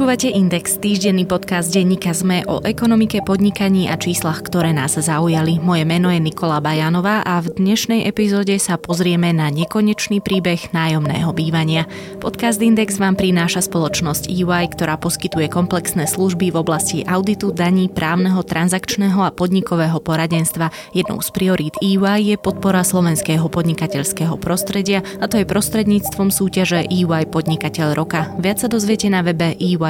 Počúvate Index, týždenný podcast denníka ZME o ekonomike, podnikaní a číslach, ktoré nás zaujali. Moje meno je Nikola Bajanová a v dnešnej epizóde sa pozrieme na nekonečný príbeh nájomného bývania. Podcast Index vám prináša spoločnosť EY, ktorá poskytuje komplexné služby v oblasti auditu, daní, právneho, transakčného a podnikového poradenstva. Jednou z priorít EY je podpora slovenského podnikateľského prostredia a to je prostredníctvom súťaže EY Podnikateľ roka. Viac sa dozviete na webe EY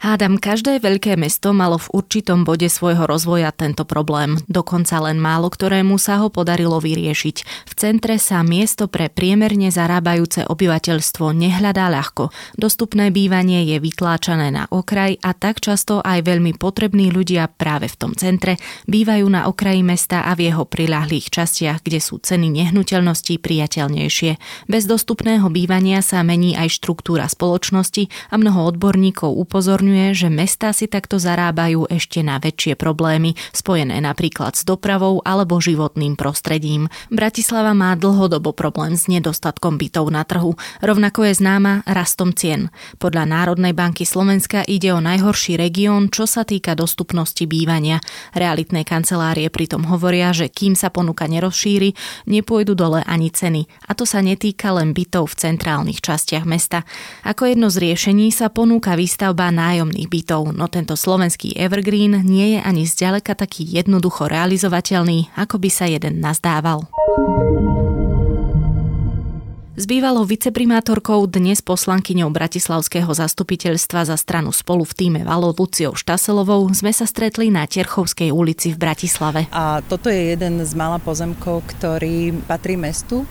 Hádam, každé veľké mesto malo v určitom bode svojho rozvoja tento problém. Dokonca len málo ktorému sa ho podarilo vyriešiť. V centre sa miesto pre priemerne zarábajúce obyvateľstvo nehľadá ľahko. Dostupné bývanie je vytláčané na okraj a tak často aj veľmi potrební ľudia práve v tom centre bývajú na okraji mesta a v jeho priľahlých častiach, kde sú ceny nehnuteľností priateľnejšie. Bez dostupného bývania sa mení aj štruktúra spoločnosti a mnoho odborníkov upozorňuje, upozorňuje, že mestá si takto zarábajú ešte na väčšie problémy, spojené napríklad s dopravou alebo životným prostredím. Bratislava má dlhodobo problém s nedostatkom bytov na trhu, rovnako je známa rastom cien. Podľa Národnej banky Slovenska ide o najhorší región, čo sa týka dostupnosti bývania. Realitné kancelárie pritom hovoria, že kým sa ponuka nerozšíri, nepôjdu dole ani ceny. A to sa netýka len bytov v centrálnych častiach mesta. Ako jedno z riešení sa ponúka výstavba nájom nájomných bytov, no tento slovenský evergreen nie je ani zďaleka taký jednoducho realizovateľný, ako by sa jeden nazdával. S bývalou viceprimátorkou, dnes poslankyňou Bratislavského zastupiteľstva za stranu spolu v týme Valo Luciou Štaselovou sme sa stretli na Terchovskej ulici v Bratislave. A toto je jeden z mála pozemkov, ktorý patrí mestu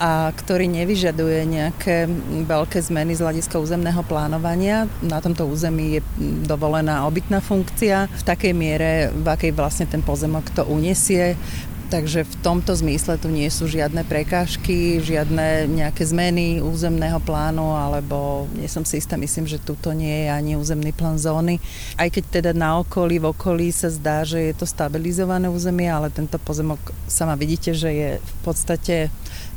a ktorý nevyžaduje nejaké veľké zmeny z hľadiska územného plánovania. Na tomto území je dovolená obytná funkcia v takej miere, v akej vlastne ten pozemok to unesie. Takže v tomto zmysle tu nie sú žiadne prekážky, žiadne nejaké zmeny územného plánu, alebo nie som si istá, myslím, že tuto nie je ani územný plán zóny. Aj keď teda na okolí, v okolí sa zdá, že je to stabilizované územie, ale tento pozemok sama vidíte, že je v podstate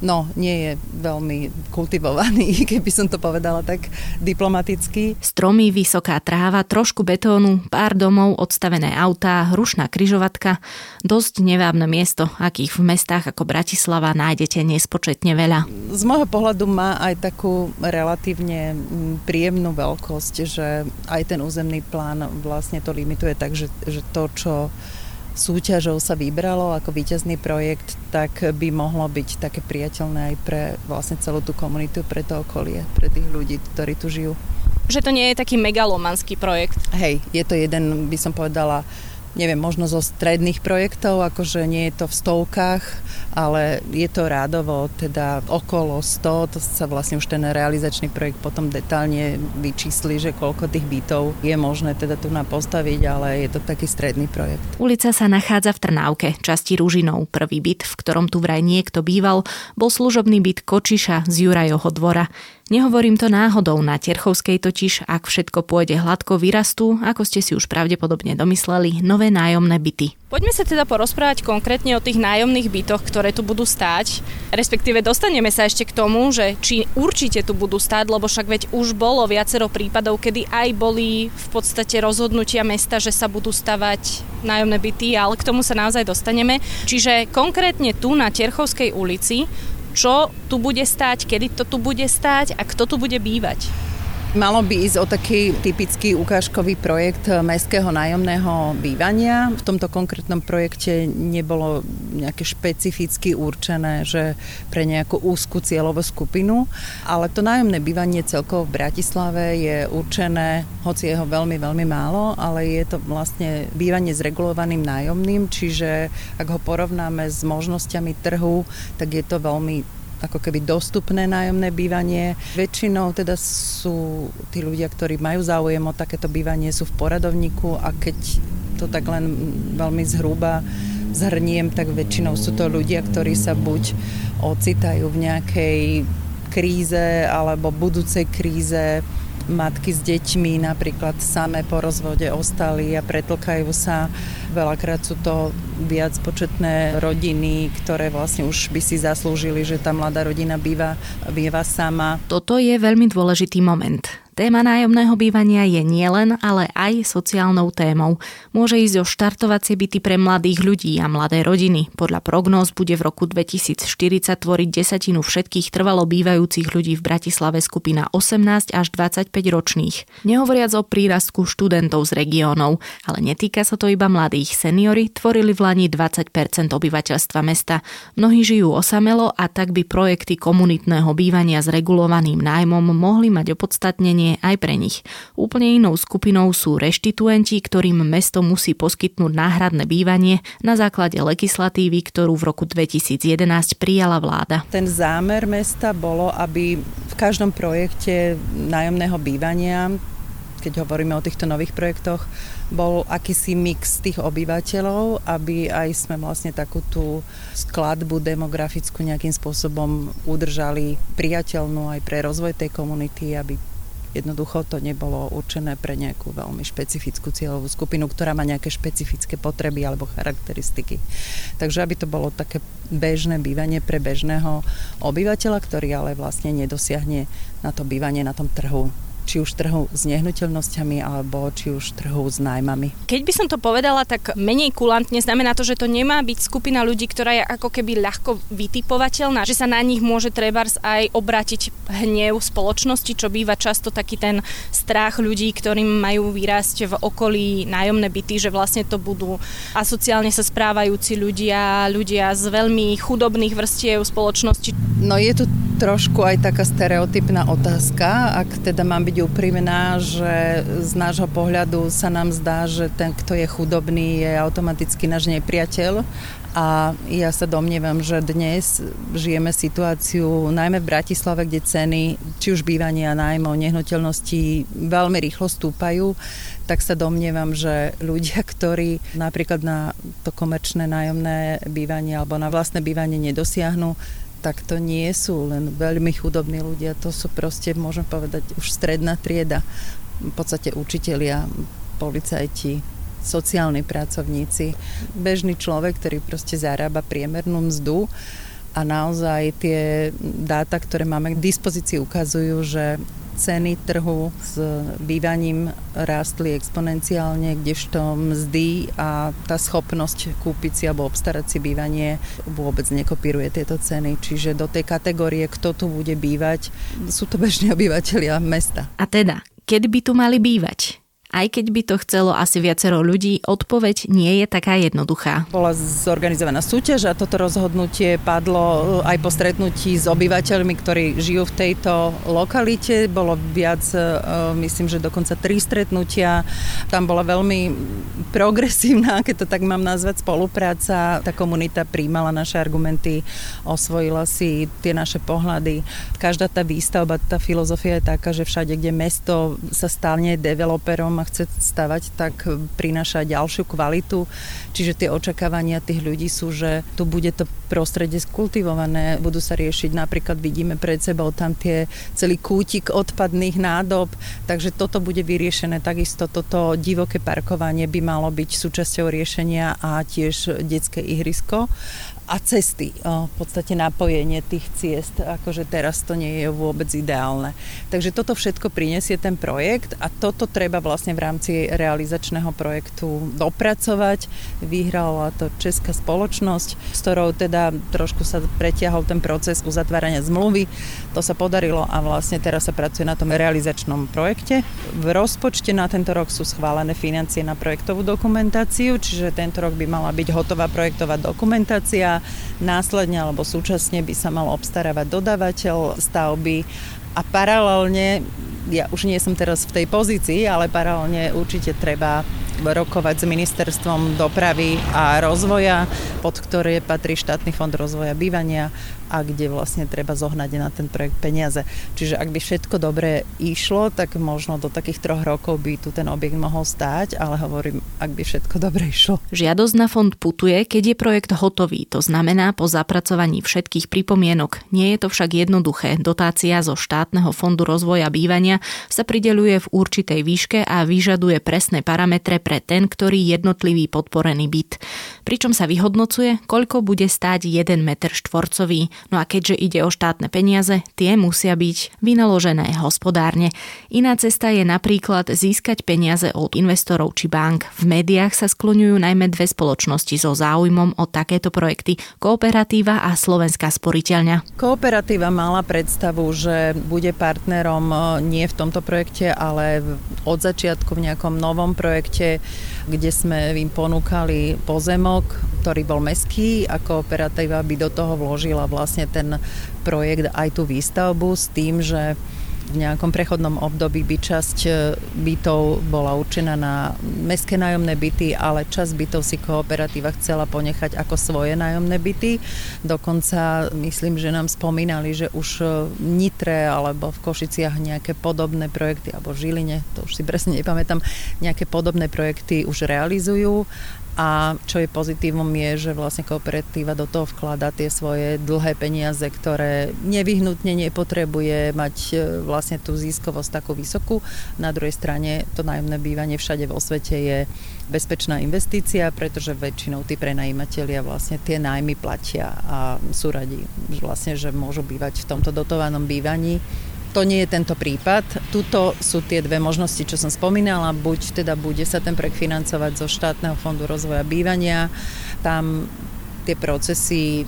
no, nie je veľmi kultivovaný, keby som to povedala tak diplomaticky. Stromy, vysoká tráva, trošku betónu, pár domov, odstavené autá, hrušná kryžovatka. Dosť nevábne miesto, akých v mestách ako Bratislava nájdete nespočetne veľa. Z môjho pohľadu má aj takú relatívne mm, príjemnú veľkosť, že aj ten územný plán vlastne to limituje tak, že, že to, čo súťažou sa vybralo ako víťazný projekt, tak by mohlo byť také priateľné aj pre vlastne celú tú komunitu, pre to okolie, pre tých ľudí, ktorí tu žijú. Že to nie je taký megalomanský projekt. Hej, je to jeden, by som povedala, neviem, možno zo stredných projektov, akože nie je to v stovkách, ale je to rádovo, teda okolo 100, to sa vlastne už ten realizačný projekt potom detálne vyčísli, že koľko tých bytov je možné teda tu na postaviť, ale je to taký stredný projekt. Ulica sa nachádza v Trnávke, časti Ružinov. Prvý byt, v ktorom tu vraj niekto býval, bol služobný byt Kočiša z Jurajovho dvora. Nehovorím to náhodou, na Terchovskej totiž, ak všetko pôjde hladko, vyrastú, ako ste si už pravdepodobne domysleli, nové nájomné byty. Poďme sa teda porozprávať konkrétne o tých nájomných bytoch, ktoré tu budú stáť. Respektíve dostaneme sa ešte k tomu, že či určite tu budú stáť, lebo však veď už bolo viacero prípadov, kedy aj boli v podstate rozhodnutia mesta, že sa budú stavať nájomné byty, ale k tomu sa naozaj dostaneme. Čiže konkrétne tu na Terchovskej ulici, čo tu bude stáť, kedy to tu bude stáť a kto tu bude bývať. Malo by ísť o taký typický ukážkový projekt mestského nájomného bývania. V tomto konkrétnom projekte nebolo nejaké špecificky určené, že pre nejakú úzku cieľovú skupinu, ale to nájomné bývanie celkovo v Bratislave je určené, hoci je ho veľmi, veľmi málo, ale je to vlastne bývanie s regulovaným nájomným, čiže ak ho porovnáme s možnosťami trhu, tak je to veľmi ako keby dostupné nájomné bývanie. Väčšinou teda sú tí ľudia, ktorí majú záujem o takéto bývanie, sú v poradovníku a keď to tak len veľmi zhruba zhrniem, tak väčšinou sú to ľudia, ktorí sa buď ocitajú v nejakej kríze alebo budúcej kríze, matky s deťmi napríklad samé po rozvode ostali a pretlkajú sa. Veľakrát sú to viac početné rodiny, ktoré vlastne už by si zaslúžili, že tá mladá rodina býva, býva sama. Toto je veľmi dôležitý moment. Téma nájomného bývania je nielen, ale aj sociálnou témou. Môže ísť o štartovacie byty pre mladých ľudí a mladé rodiny. Podľa prognóz bude v roku 2040 tvoriť desatinu všetkých trvalo bývajúcich ľudí v Bratislave skupina 18 až 25 ročných. Nehovoriac o prírastku študentov z regiónov, ale netýka sa to iba mladých. Seniory tvorili v Lani 20% obyvateľstva mesta. Mnohí žijú osamelo a tak by projekty komunitného bývania s regulovaným nájmom mohli mať opodstatnenie riešenie aj pre nich. Úplne inou skupinou sú reštituenti, ktorým mesto musí poskytnúť náhradné bývanie na základe legislatívy, ktorú v roku 2011 prijala vláda. Ten zámer mesta bolo, aby v každom projekte nájomného bývania keď hovoríme o týchto nových projektoch, bol akýsi mix tých obyvateľov, aby aj sme vlastne takú tú skladbu demografickú nejakým spôsobom udržali priateľnú aj pre rozvoj tej komunity, aby Jednoducho to nebolo určené pre nejakú veľmi špecifickú cieľovú skupinu, ktorá má nejaké špecifické potreby alebo charakteristiky. Takže aby to bolo také bežné bývanie pre bežného obyvateľa, ktorý ale vlastne nedosiahne na to bývanie na tom trhu či už trhu s nehnuteľnosťami alebo či už trhu s nájmami. Keď by som to povedala tak menej kulantne, znamená to, že to nemá byť skupina ľudí, ktorá je ako keby ľahko vytipovateľná, že sa na nich môže trebárs aj obrátiť hnev spoločnosti, čo býva často taký ten strach ľudí, ktorým majú vyrásť v okolí nájomné byty, že vlastne to budú asociálne sa správajúci ľudia, ľudia z veľmi chudobných vrstiev spoločnosti. No je tu trošku aj taká stereotypná otázka, ak teda mám byť byť úprimná, že z nášho pohľadu sa nám zdá, že ten, kto je chudobný, je automaticky náš nepriateľ. A ja sa domnievam, že dnes žijeme situáciu najmä v Bratislave, kde ceny, či už bývania, nájmov, nehnuteľností veľmi rýchlo stúpajú tak sa domnievam, že ľudia, ktorí napríklad na to komerčné nájomné bývanie alebo na vlastné bývanie nedosiahnu, tak to nie sú len veľmi chudobní ľudia, to sú proste, môžem povedať, už stredná trieda. V podstate učitelia, policajti, sociálni pracovníci, bežný človek, ktorý proste zarába priemernú mzdu a naozaj tie dáta, ktoré máme k dispozícii, ukazujú, že ceny trhu s bývaním rástli exponenciálne, kdežto mzdy a tá schopnosť kúpiť si alebo obstarať si bývanie vôbec nekopíruje tieto ceny. Čiže do tej kategórie, kto tu bude bývať, sú to bežní obyvateľia mesta. A teda, kedy by tu mali bývať? Aj keď by to chcelo asi viacero ľudí, odpoveď nie je taká jednoduchá. Bola zorganizovaná súťaž a toto rozhodnutie padlo eh, aj po stretnutí s obyvateľmi, ktorí žijú v tejto lokalite. Bolo viac, eh, myslím, že dokonca tri stretnutia. Tam bola veľmi progresívna, keď to tak mám nazvať, spolupráca. Tá komunita príjmala naše argumenty, osvojila si tie naše pohľady. Každá tá výstavba, tá filozofia je taká, že všade, kde mesto sa stane developerom chce stavať, tak prináša ďalšiu kvalitu. Čiže tie očakávania tých ľudí sú, že tu bude to prostredie skultivované, budú sa riešiť, napríklad vidíme pred sebou tam tie celý kútik odpadných nádob, takže toto bude vyriešené. Takisto toto divoké parkovanie by malo byť súčasťou riešenia a tiež detské ihrisko a cesty, v podstate napojenie tých ciest, akože teraz to nie je vôbec ideálne. Takže toto všetko prinesie ten projekt a toto treba vlastne v rámci realizačného projektu dopracovať. Vyhrala to česká spoločnosť, s ktorou teda trošku sa pretiahol ten proces uzatvárania zmluvy. To sa podarilo a vlastne teraz sa pracuje na tom realizačnom projekte. V rozpočte na tento rok sú schválené financie na projektovú dokumentáciu, čiže tento rok by mala byť hotová projektová dokumentácia následne alebo súčasne by sa mal obstarávať dodávateľ stavby. A paralelne, ja už nie som teraz v tej pozícii, ale paralelne určite treba rokovať s ministerstvom dopravy a rozvoja, pod ktoré patrí štátny fond rozvoja bývania a kde vlastne treba zohnať na ten projekt peniaze. Čiže ak by všetko dobre išlo, tak možno do takých troch rokov by tu ten objekt mohol stáť, ale hovorím, ak by všetko dobre išlo. Žiadosť na fond putuje, keď je projekt hotový, to znamená po zapracovaní všetkých pripomienok. Nie je to však jednoduché. Dotácia zo štátneho fondu rozvoja bývania sa prideluje v určitej výške a vyžaduje presné parametre pre ten, ktorý jednotlivý podporený byt. Pričom sa vyhodnocuje, koľko bude stáť 1 meter štvorcový. No a keďže ide o štátne peniaze, tie musia byť vynaložené hospodárne. Iná cesta je napríklad získať peniaze od investorov či bank. V médiách sa skloňujú najmä dve spoločnosti so záujmom o takéto projekty Kooperatíva a Slovenská sporiteľňa. Kooperatíva mala predstavu, že bude partnerom e, nie v tomto projekte, ale od začiatku v nejakom novom projekte, kde sme im ponúkali pozemok, ktorý bol meský a kooperatíva by do toho vložila vlastne ten projekt aj tú výstavbu s tým, že v nejakom prechodnom období by časť e, bytov bola určená na mestské nájomné byty, ale časť bytov si kooperatíva chcela ponechať ako svoje nájomné byty. Dokonca myslím, že nám spomínali, že už v Nitre alebo v Košiciach nejaké podobné projekty, alebo v Žiline, to už si presne nepamätám, nejaké podobné projekty už realizujú a čo je pozitívum je, že vlastne kooperatíva do toho vklada tie svoje dlhé peniaze, ktoré nevyhnutne nepotrebuje mať e, vlastne tú získovosť takú vysokú. Na druhej strane to nájomné bývanie všade vo svete je bezpečná investícia, pretože väčšinou tí prenajímatelia vlastne tie nájmy platia a sú radi vlastne, že môžu bývať v tomto dotovanom bývaní to nie je tento prípad. Tuto sú tie dve možnosti, čo som spomínala. Buď teda bude sa ten projekt financovať zo štátneho fondu rozvoja bývania. Tam tie procesy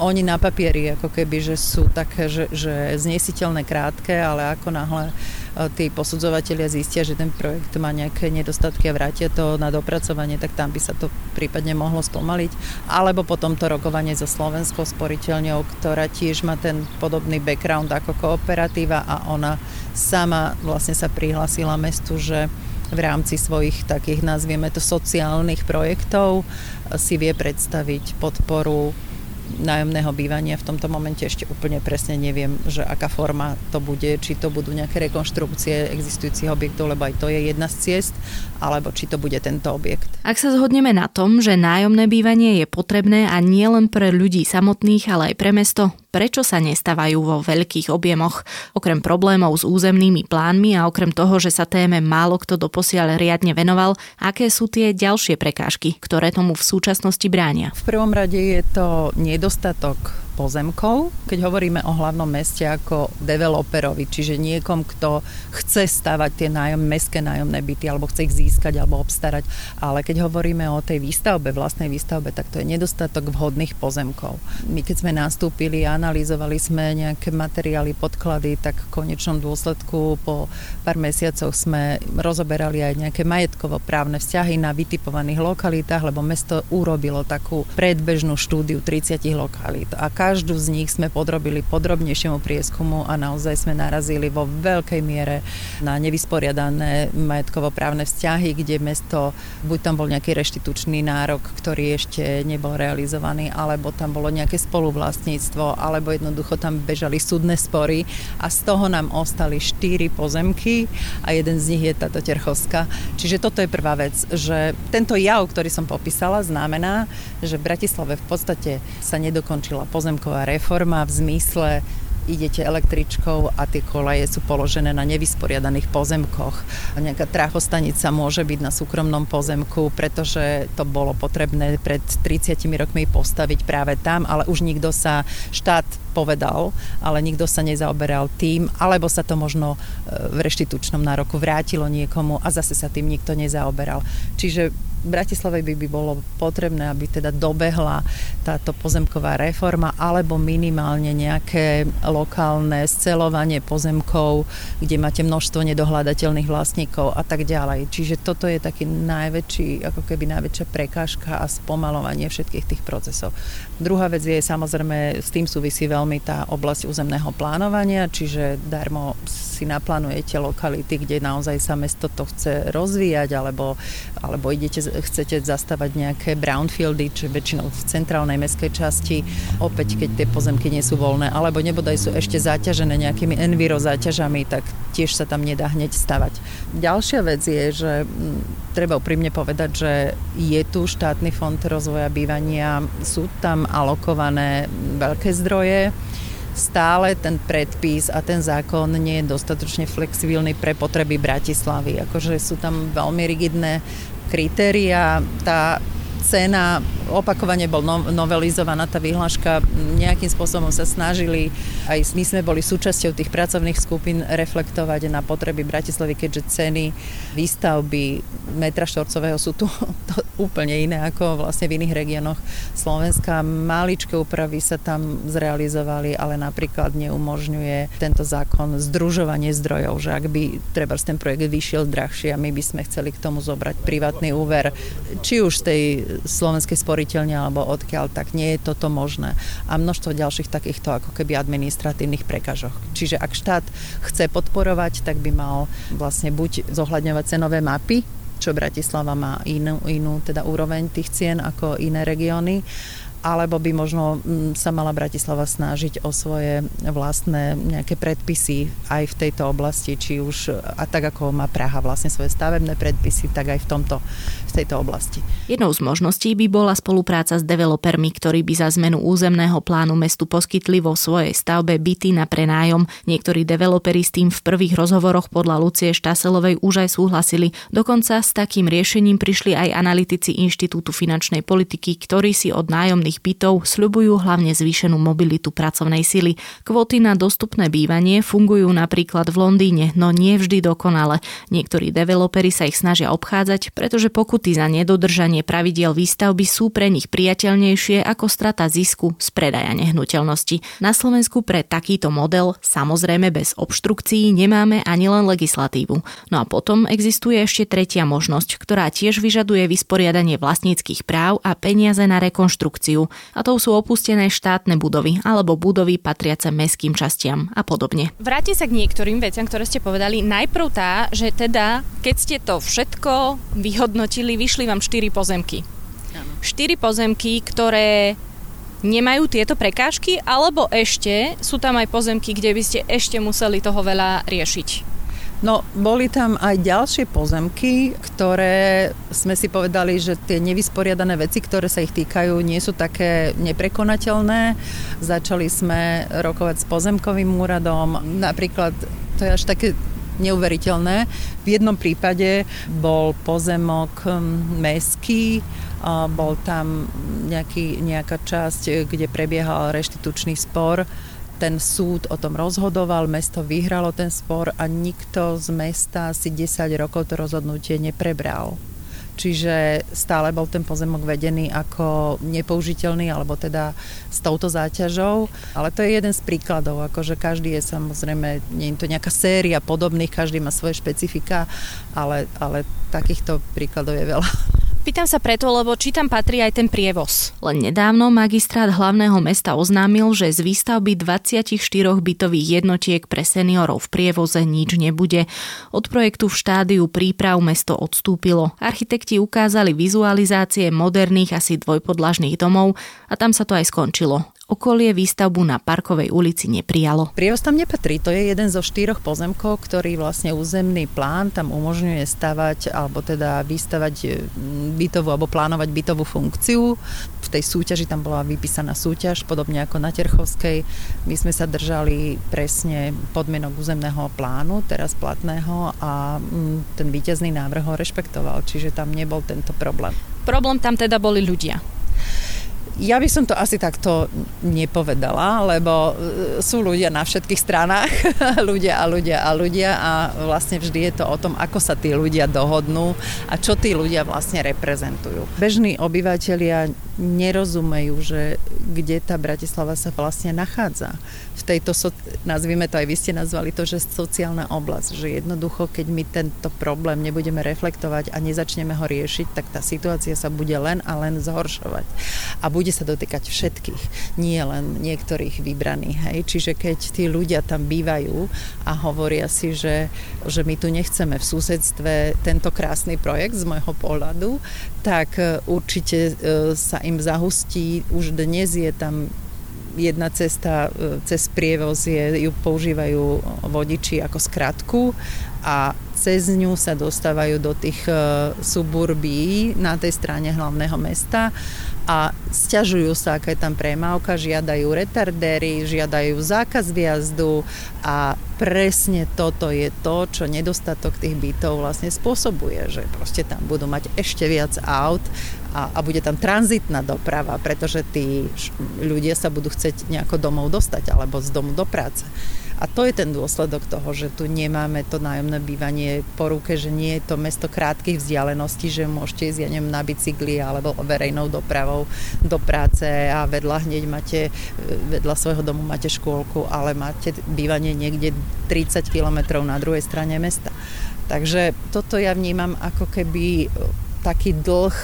oni na papieri ako keby, že sú také, že, že znesiteľné krátke, ale ako náhle tí posudzovatelia zistia, že ten projekt má nejaké nedostatky a vrátia to na dopracovanie, tak tam by sa to prípadne mohlo stlmaliť. Alebo potom to rokovanie so Slovenskou sporiteľňou, ktorá tiež má ten podobný background ako kooperatíva a ona sama vlastne sa prihlásila mestu, že v rámci svojich takých, nazvieme to, sociálnych projektov si vie predstaviť podporu nájomného bývania v tomto momente ešte úplne presne neviem, že aká forma to bude, či to budú nejaké rekonštrukcie existujúcich objektov, lebo aj to je jedna z ciest, alebo či to bude tento objekt. Ak sa zhodneme na tom, že nájomné bývanie je potrebné a nie len pre ľudí samotných, ale aj pre mesto, prečo sa nestávajú vo veľkých objemoch. Okrem problémov s územnými plánmi a okrem toho, že sa téme málo kto doposiaľ riadne venoval, aké sú tie ďalšie prekážky, ktoré tomu v súčasnosti bránia? V prvom rade je to nedostatok pozemkov, keď hovoríme o hlavnom meste ako developerovi, čiže niekom, kto chce stavať tie nájom, mestské nájomné byty alebo chce ich získať alebo obstarať. Ale keď hovoríme o tej výstavbe, vlastnej výstavbe, tak to je nedostatok vhodných pozemkov. My keď sme nastúpili a analyzovali sme nejaké materiály, podklady, tak v konečnom dôsledku po pár mesiacoch sme rozoberali aj nejaké majetkovo-právne vzťahy na vytipovaných lokalitách, lebo mesto urobilo takú predbežnú štúdiu 30 lokalít. A každú z nich sme podrobili podrobnejšiemu prieskumu a naozaj sme narazili vo veľkej miere na nevysporiadané majetkovo-právne vzťahy, kde mesto, buď tam bol nejaký reštitučný nárok, ktorý ešte nebol realizovaný, alebo tam bolo nejaké spoluvlastníctvo, alebo jednoducho tam bežali súdne spory a z toho nám ostali štyri pozemky a jeden z nich je táto Terchovská. Čiže toto je prvá vec, že tento jav, ktorý som popísala, znamená, že v Bratislave v podstate sa nedokončila pozemka pozemková reforma v zmysle idete električkou a tie kolaje sú položené na nevysporiadaných pozemkoch. Nejaká trachostanica môže byť na súkromnom pozemku, pretože to bolo potrebné pred 30 rokmi postaviť práve tam, ale už nikto sa, štát povedal, ale nikto sa nezaoberal tým, alebo sa to možno e, v reštitučnom nároku vrátilo niekomu a zase sa tým nikto nezaoberal. Čiže Bratislave by, by bolo potrebné, aby teda dobehla táto pozemková reforma alebo minimálne nejaké lokálne scelovanie pozemkov, kde máte množstvo nedohľadateľných vlastníkov a tak ďalej. Čiže toto je taký najväčší, ako keby najväčšia prekážka a spomalovanie všetkých tých procesov. Druhá vec je samozrejme, s tým súvisí veľmi tá oblasť územného plánovania, čiže darmo si naplánujete lokality, kde naozaj sa mesto to chce rozvíjať, alebo, alebo idete chcete zastavať nejaké brownfieldy, či väčšinou v centrálnej mestskej časti, opäť keď tie pozemky nie sú voľné, alebo nebodaj sú ešte zaťažené nejakými enviro záťažami, tak tiež sa tam nedá hneď stavať. Ďalšia vec je, že treba úprimne povedať, že je tu štátny fond rozvoja bývania, sú tam alokované veľké zdroje, stále ten predpis a ten zákon nie je dostatočne flexibilný pre potreby Bratislavy. Akože sú tam veľmi rigidné kritéria. Tá cena opakovane bol no, novelizovaná tá vyhláška, nejakým spôsobom sa snažili, aj my sme boli súčasťou tých pracovných skupín reflektovať na potreby Bratislavy, keďže ceny výstavby metra štvorcového sú tu úplne iné ako vlastne v iných regiónoch Slovenska. Maličké úpravy sa tam zrealizovali, ale napríklad neumožňuje tento zákon združovanie zdrojov, že ak by treba ten projekt vyšiel drahšie a my by sme chceli k tomu zobrať privátny úver, či už z tej slovenskej sporiteľne alebo odkiaľ, tak nie je toto možné. A množstvo ďalších takýchto ako keby administratívnych prekažok. Čiže ak štát chce podporovať, tak by mal vlastne buď zohľadňovať cenové mapy, čo Bratislava má inú, inú teda úroveň tých cien ako iné regióny alebo by možno mm, sa mala Bratislava snažiť o svoje vlastné nejaké predpisy aj v tejto oblasti, či už a tak ako má Praha vlastne svoje stavebné predpisy, tak aj v tomto v tejto oblasti. Jednou z možností by bola spolupráca s developermi, ktorí by za zmenu územného plánu mestu poskytli vo svojej stavbe byty na prenájom. Niektorí developeri s tým v prvých rozhovoroch podľa Lucie Štaselovej už aj súhlasili. Dokonca s takým riešením prišli aj analytici Inštitútu finančnej politiky, ktorí si od nájomných nájomných bytov sľubujú hlavne zvýšenú mobilitu pracovnej sily. Kvóty na dostupné bývanie fungujú napríklad v Londýne, no nie vždy dokonale. Niektorí developeri sa ich snažia obchádzať, pretože pokuty za nedodržanie pravidiel výstavby sú pre nich priateľnejšie ako strata zisku z predaja nehnuteľnosti. Na Slovensku pre takýto model samozrejme bez obštrukcií nemáme ani len legislatívu. No a potom existuje ešte tretia možnosť, ktorá tiež vyžaduje vysporiadanie vlastníckých práv a peniaze na rekonštrukciu funkciu a to sú opustené štátne budovy alebo budovy patriace mestským častiam a podobne. Vrátim sa k niektorým veciam, ktoré ste povedali. Najprv tá, že teda, keď ste to všetko vyhodnotili, vyšli vám 4 pozemky. 4 pozemky, ktoré nemajú tieto prekážky, alebo ešte sú tam aj pozemky, kde by ste ešte museli toho veľa riešiť? No, boli tam aj ďalšie pozemky, ktoré sme si povedali, že tie nevysporiadané veci, ktoré sa ich týkajú, nie sú také neprekonateľné. Začali sme rokovať s pozemkovým úradom. Napríklad, to je až také neuveriteľné. V jednom prípade bol pozemok hm, meský, bol tam nejaký, nejaká časť, kde prebiehal reštitučný spor ten súd o tom rozhodoval, mesto vyhralo ten spor a nikto z mesta si 10 rokov to rozhodnutie neprebral. Čiže stále bol ten pozemok vedený ako nepoužiteľný, alebo teda s touto záťažou. Ale to je jeden z príkladov, akože každý je samozrejme, nie je to nejaká séria podobných, každý má svoje špecifika, ale, ale takýchto príkladov je veľa. Pýtam sa preto, lebo či tam patrí aj ten prievoz. Len nedávno magistrát hlavného mesta oznámil, že z výstavby 24 bytových jednotiek pre seniorov v prievoze nič nebude. Od projektu v štádiu príprav mesto odstúpilo. Architekti ukázali vizualizácie moderných asi dvojpodlažných domov a tam sa to aj skončilo okolie výstavbu na Parkovej ulici neprijalo. Prievoz tam nepatrí, to je jeden zo štyroch pozemkov, ktorý vlastne územný plán tam umožňuje stavať alebo teda vystavať e, bytovú alebo plánovať bytovú funkciu. V tej súťaži tam bola vypísaná súťaž, podobne ako na Terchovskej. My sme sa držali presne podmienok územného plánu, teraz platného a mm, ten víťazný návrh ho rešpektoval, čiže tam nebol tento problém. Problém tam teda boli ľudia. Ja by som to asi takto nepovedala, lebo e, sú ľudia na všetkých stranách, ľudia a ľudia a ľudia a vlastne vždy je to o tom, ako sa tí ľudia dohodnú a čo tí ľudia vlastne reprezentujú. Bežní obyvateľia nerozumejú, že kde tá Bratislava sa vlastne nachádza. V tejto, nazvime to aj vy ste nazvali to, že sociálna oblasť, že jednoducho, keď my tento problém nebudeme reflektovať a nezačneme ho riešiť, tak tá situácia sa bude len a len zhoršovať. A bude sa dotýkať všetkých, nie len niektorých vybraných. Hej? Čiže keď tí ľudia tam bývajú a hovoria si, že, že my tu nechceme v susedstve tento krásny projekt z môjho pohľadu, tak e, určite e, sa im zahustí. Už dnes je tam jedna cesta e, cez prievoz je, ju používajú vodiči ako skratku a cez ňu sa dostávajú do tých suburbí na tej strane hlavného mesta a stiažujú sa, aká je tam premávka, žiadajú retardéry, žiadajú zákaz výjazdu a presne toto je to, čo nedostatok tých bytov vlastne spôsobuje, že proste tam budú mať ešte viac aut a, a bude tam tranzitná doprava, pretože tí ľudia sa budú chcieť nejako domov dostať alebo z domu do práce. A to je ten dôsledok toho, že tu nemáme to nájomné bývanie po ruke, že nie je to mesto krátkych vzdialeností, že môžete ísť, ja neviem, na bicykli alebo verejnou dopravou do práce a vedľa hneď máte, vedľa svojho domu máte škôlku, ale máte bývanie niekde 30 kilometrov na druhej strane mesta. Takže toto ja vnímam ako keby taký dlh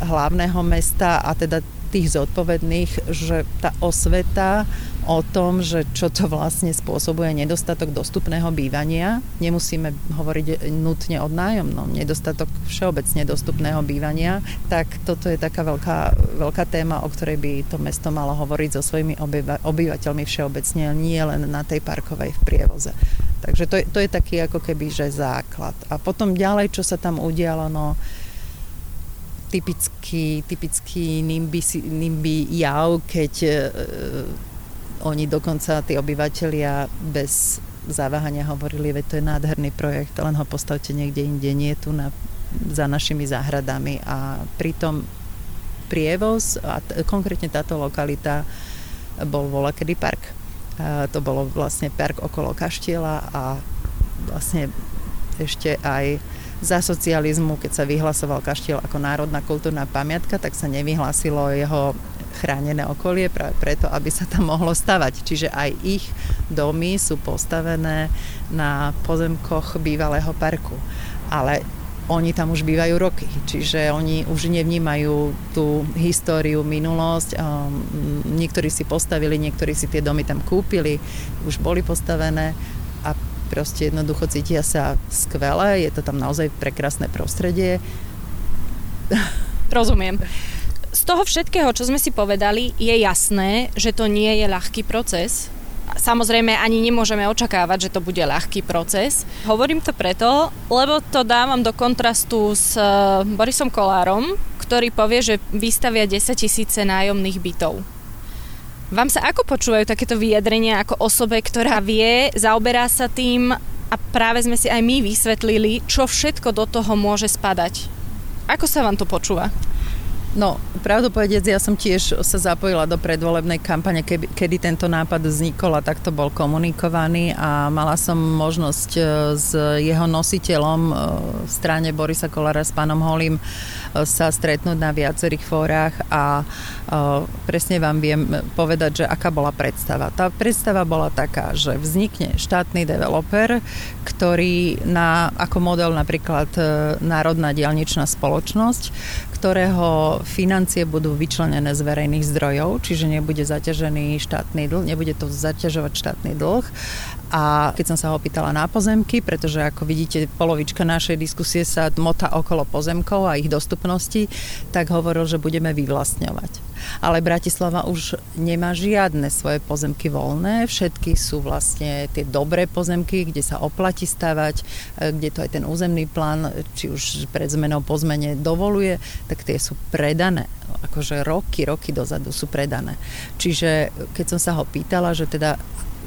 hlavného mesta a teda tých zodpovedných, že tá osveta o tom, že čo to vlastne spôsobuje nedostatok dostupného bývania. Nemusíme hovoriť nutne o nájomnom, nedostatok všeobecne dostupného bývania, tak toto je taká veľká, veľká téma, o ktorej by to mesto malo hovoriť so svojimi obyva, obyvateľmi všeobecne, nie len na tej parkovej v prievoze. Takže to je, to je taký ako keby, že základ. A potom ďalej, čo sa tam udialo, no typický, typický NIMBY, NIMBY jav, keď e, oni dokonca, tí obyvateľia bez zaváhania hovorili, veď to je nádherný projekt, len ho postavte niekde inde, nie tu na, za našimi záhradami a pritom prievoz a t- konkrétne táto lokalita bol volakedy park. A to bolo vlastne park okolo kaštiela a vlastne ešte aj za socializmu, keď sa vyhlasoval kaštiel ako národná kultúrna pamiatka, tak sa nevyhlásilo jeho chránené okolie práve preto, aby sa tam mohlo stavať. Čiže aj ich domy sú postavené na pozemkoch bývalého parku. Ale oni tam už bývajú roky, čiže oni už nevnímajú tú históriu, minulosť. niektorí si postavili, niektorí si tie domy tam kúpili, už boli postavené proste jednoducho cítia sa skvelé, je to tam naozaj prekrásne prostredie. Rozumiem. Z toho všetkého, čo sme si povedali, je jasné, že to nie je ľahký proces. Samozrejme, ani nemôžeme očakávať, že to bude ľahký proces. Hovorím to preto, lebo to dávam do kontrastu s eh, Borisom Kolárom, ktorý povie, že vystavia 10 tisíce nájomných bytov. Vám sa ako počúvajú takéto vyjadrenia ako osobe, ktorá vie, zaoberá sa tým a práve sme si aj my vysvetlili, čo všetko do toho môže spadať. Ako sa vám to počúva? No, pravdu povediac, ja som tiež sa zapojila do predvolebnej kampane, keby, kedy tento nápad vznikol a takto bol komunikovaný a mala som možnosť e, s jeho nositeľom e, v strane Borisa Kolára s pánom Holím e, sa stretnúť na viacerých fórach a presne vám viem povedať, že aká bola predstava. Tá predstava bola taká, že vznikne štátny developer, ktorý na, ako model napríklad Národná dialničná spoločnosť, ktorého financie budú vyčlenené z verejných zdrojov, čiže nebude zaťažený štátny dlh, nebude to zaťažovať štátny dlh. A keď som sa ho opýtala na pozemky, pretože ako vidíte, polovička našej diskusie sa mota okolo pozemkov a ich dostupnosti, tak hovoril, že budeme vyvlastňovať ale Bratislava už nemá žiadne svoje pozemky voľné, všetky sú vlastne tie dobré pozemky, kde sa oplatí stavať, e, kde to aj ten územný plán, či už pred zmenou po zmene dovoluje, tak tie sú predané. Akože roky, roky dozadu sú predané. Čiže keď som sa ho pýtala, že teda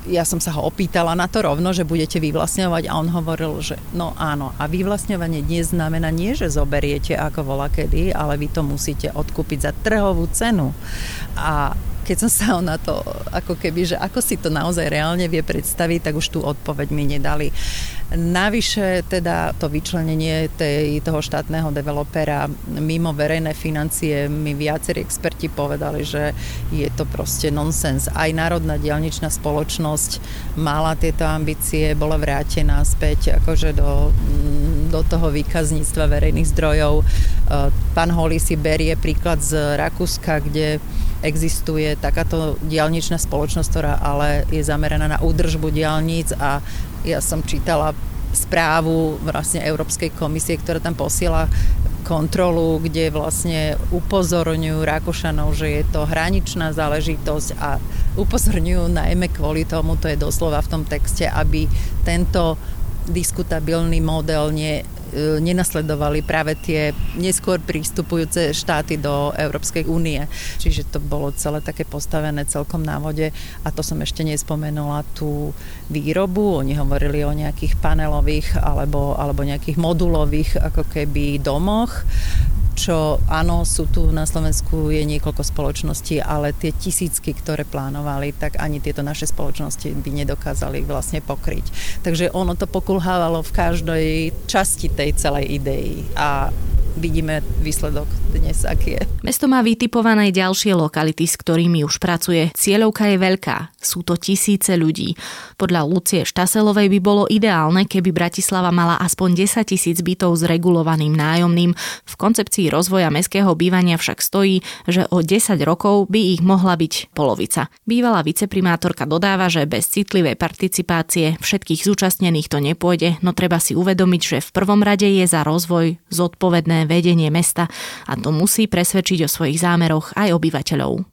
ja som sa ho opýtala na to rovno, že budete vyvlastňovať a on hovoril, že no áno. A vyvlastňovanie dnes znamená nie, že zoberiete ako vola kedy, ale vy to musíte odkúpiť za trhovú cenu. A keď som sa na to, ako keby, že ako si to naozaj reálne vie predstaviť, tak už tú odpoveď mi nedali. Navyše teda to vyčlenenie tej, toho štátneho developera mimo verejné financie mi viacerí experti povedali, že je to proste nonsens. Aj Národná dielničná spoločnosť mala tieto ambície, bola vrátená späť akože do, do toho výkazníctva verejných zdrojov. E, pán Holi si berie príklad z Rakúska, kde existuje takáto diálničná spoločnosť, ktorá ale je zameraná na údržbu diálnic a ja som čítala správu vlastne Európskej komisie, ktorá tam posiela kontrolu, kde vlastne upozorňujú Rakúšanov, že je to hraničná záležitosť a upozorňujú najmä kvôli tomu, to je doslova v tom texte, aby tento diskutabilný model nie, E, nenasledovali práve tie neskôr prístupujúce štáty do Európskej únie. Čiže to bolo celé také postavené celkom na vode a to som ešte nespomenula tú výrobu. Oni hovorili o nejakých panelových alebo, alebo nejakých modulových ako keby domoch čo áno, sú tu na Slovensku je niekoľko spoločností, ale tie tisícky, ktoré plánovali, tak ani tieto naše spoločnosti by nedokázali vlastne pokryť. Takže ono to pokulhávalo v každej časti tej celej idei a vidíme výsledok dnes, aký je. Mesto má vytipované ďalšie lokality, s ktorými už pracuje. Cieľovka je veľká, sú to tisíce ľudí. Podľa Lucie Štaselovej by bolo ideálne, keby Bratislava mala aspoň 10 tisíc bytov s regulovaným nájomným. V koncepcii rozvoja mestského bývania však stojí, že o 10 rokov by ich mohla byť polovica. Bývalá viceprimátorka dodáva, že bez citlivej participácie všetkých zúčastnených to nepôjde, no treba si uvedomiť, že v prvom rade je za rozvoj zodpovedné vedenie mesta a to musí presvedčiť o svojich zámeroch aj obyvateľov.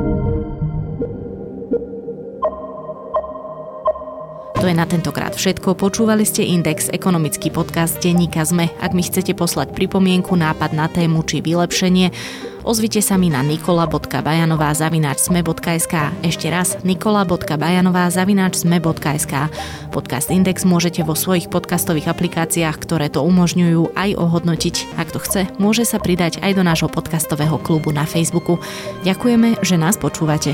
To je na tentokrát všetko. Počúvali ste Index, ekonomický podcast denníka ZME. Ak mi chcete poslať pripomienku, nápad na tému či vylepšenie, ozvite sa mi na nikola.bajanová zavináč sme.sk. Ešte raz nikola.bajanová zavináč sme.sk. Podcast Index môžete vo svojich podcastových aplikáciách, ktoré to umožňujú, aj ohodnotiť. Ak to chce, môže sa pridať aj do nášho podcastového klubu na Facebooku. Ďakujeme, že nás počúvate.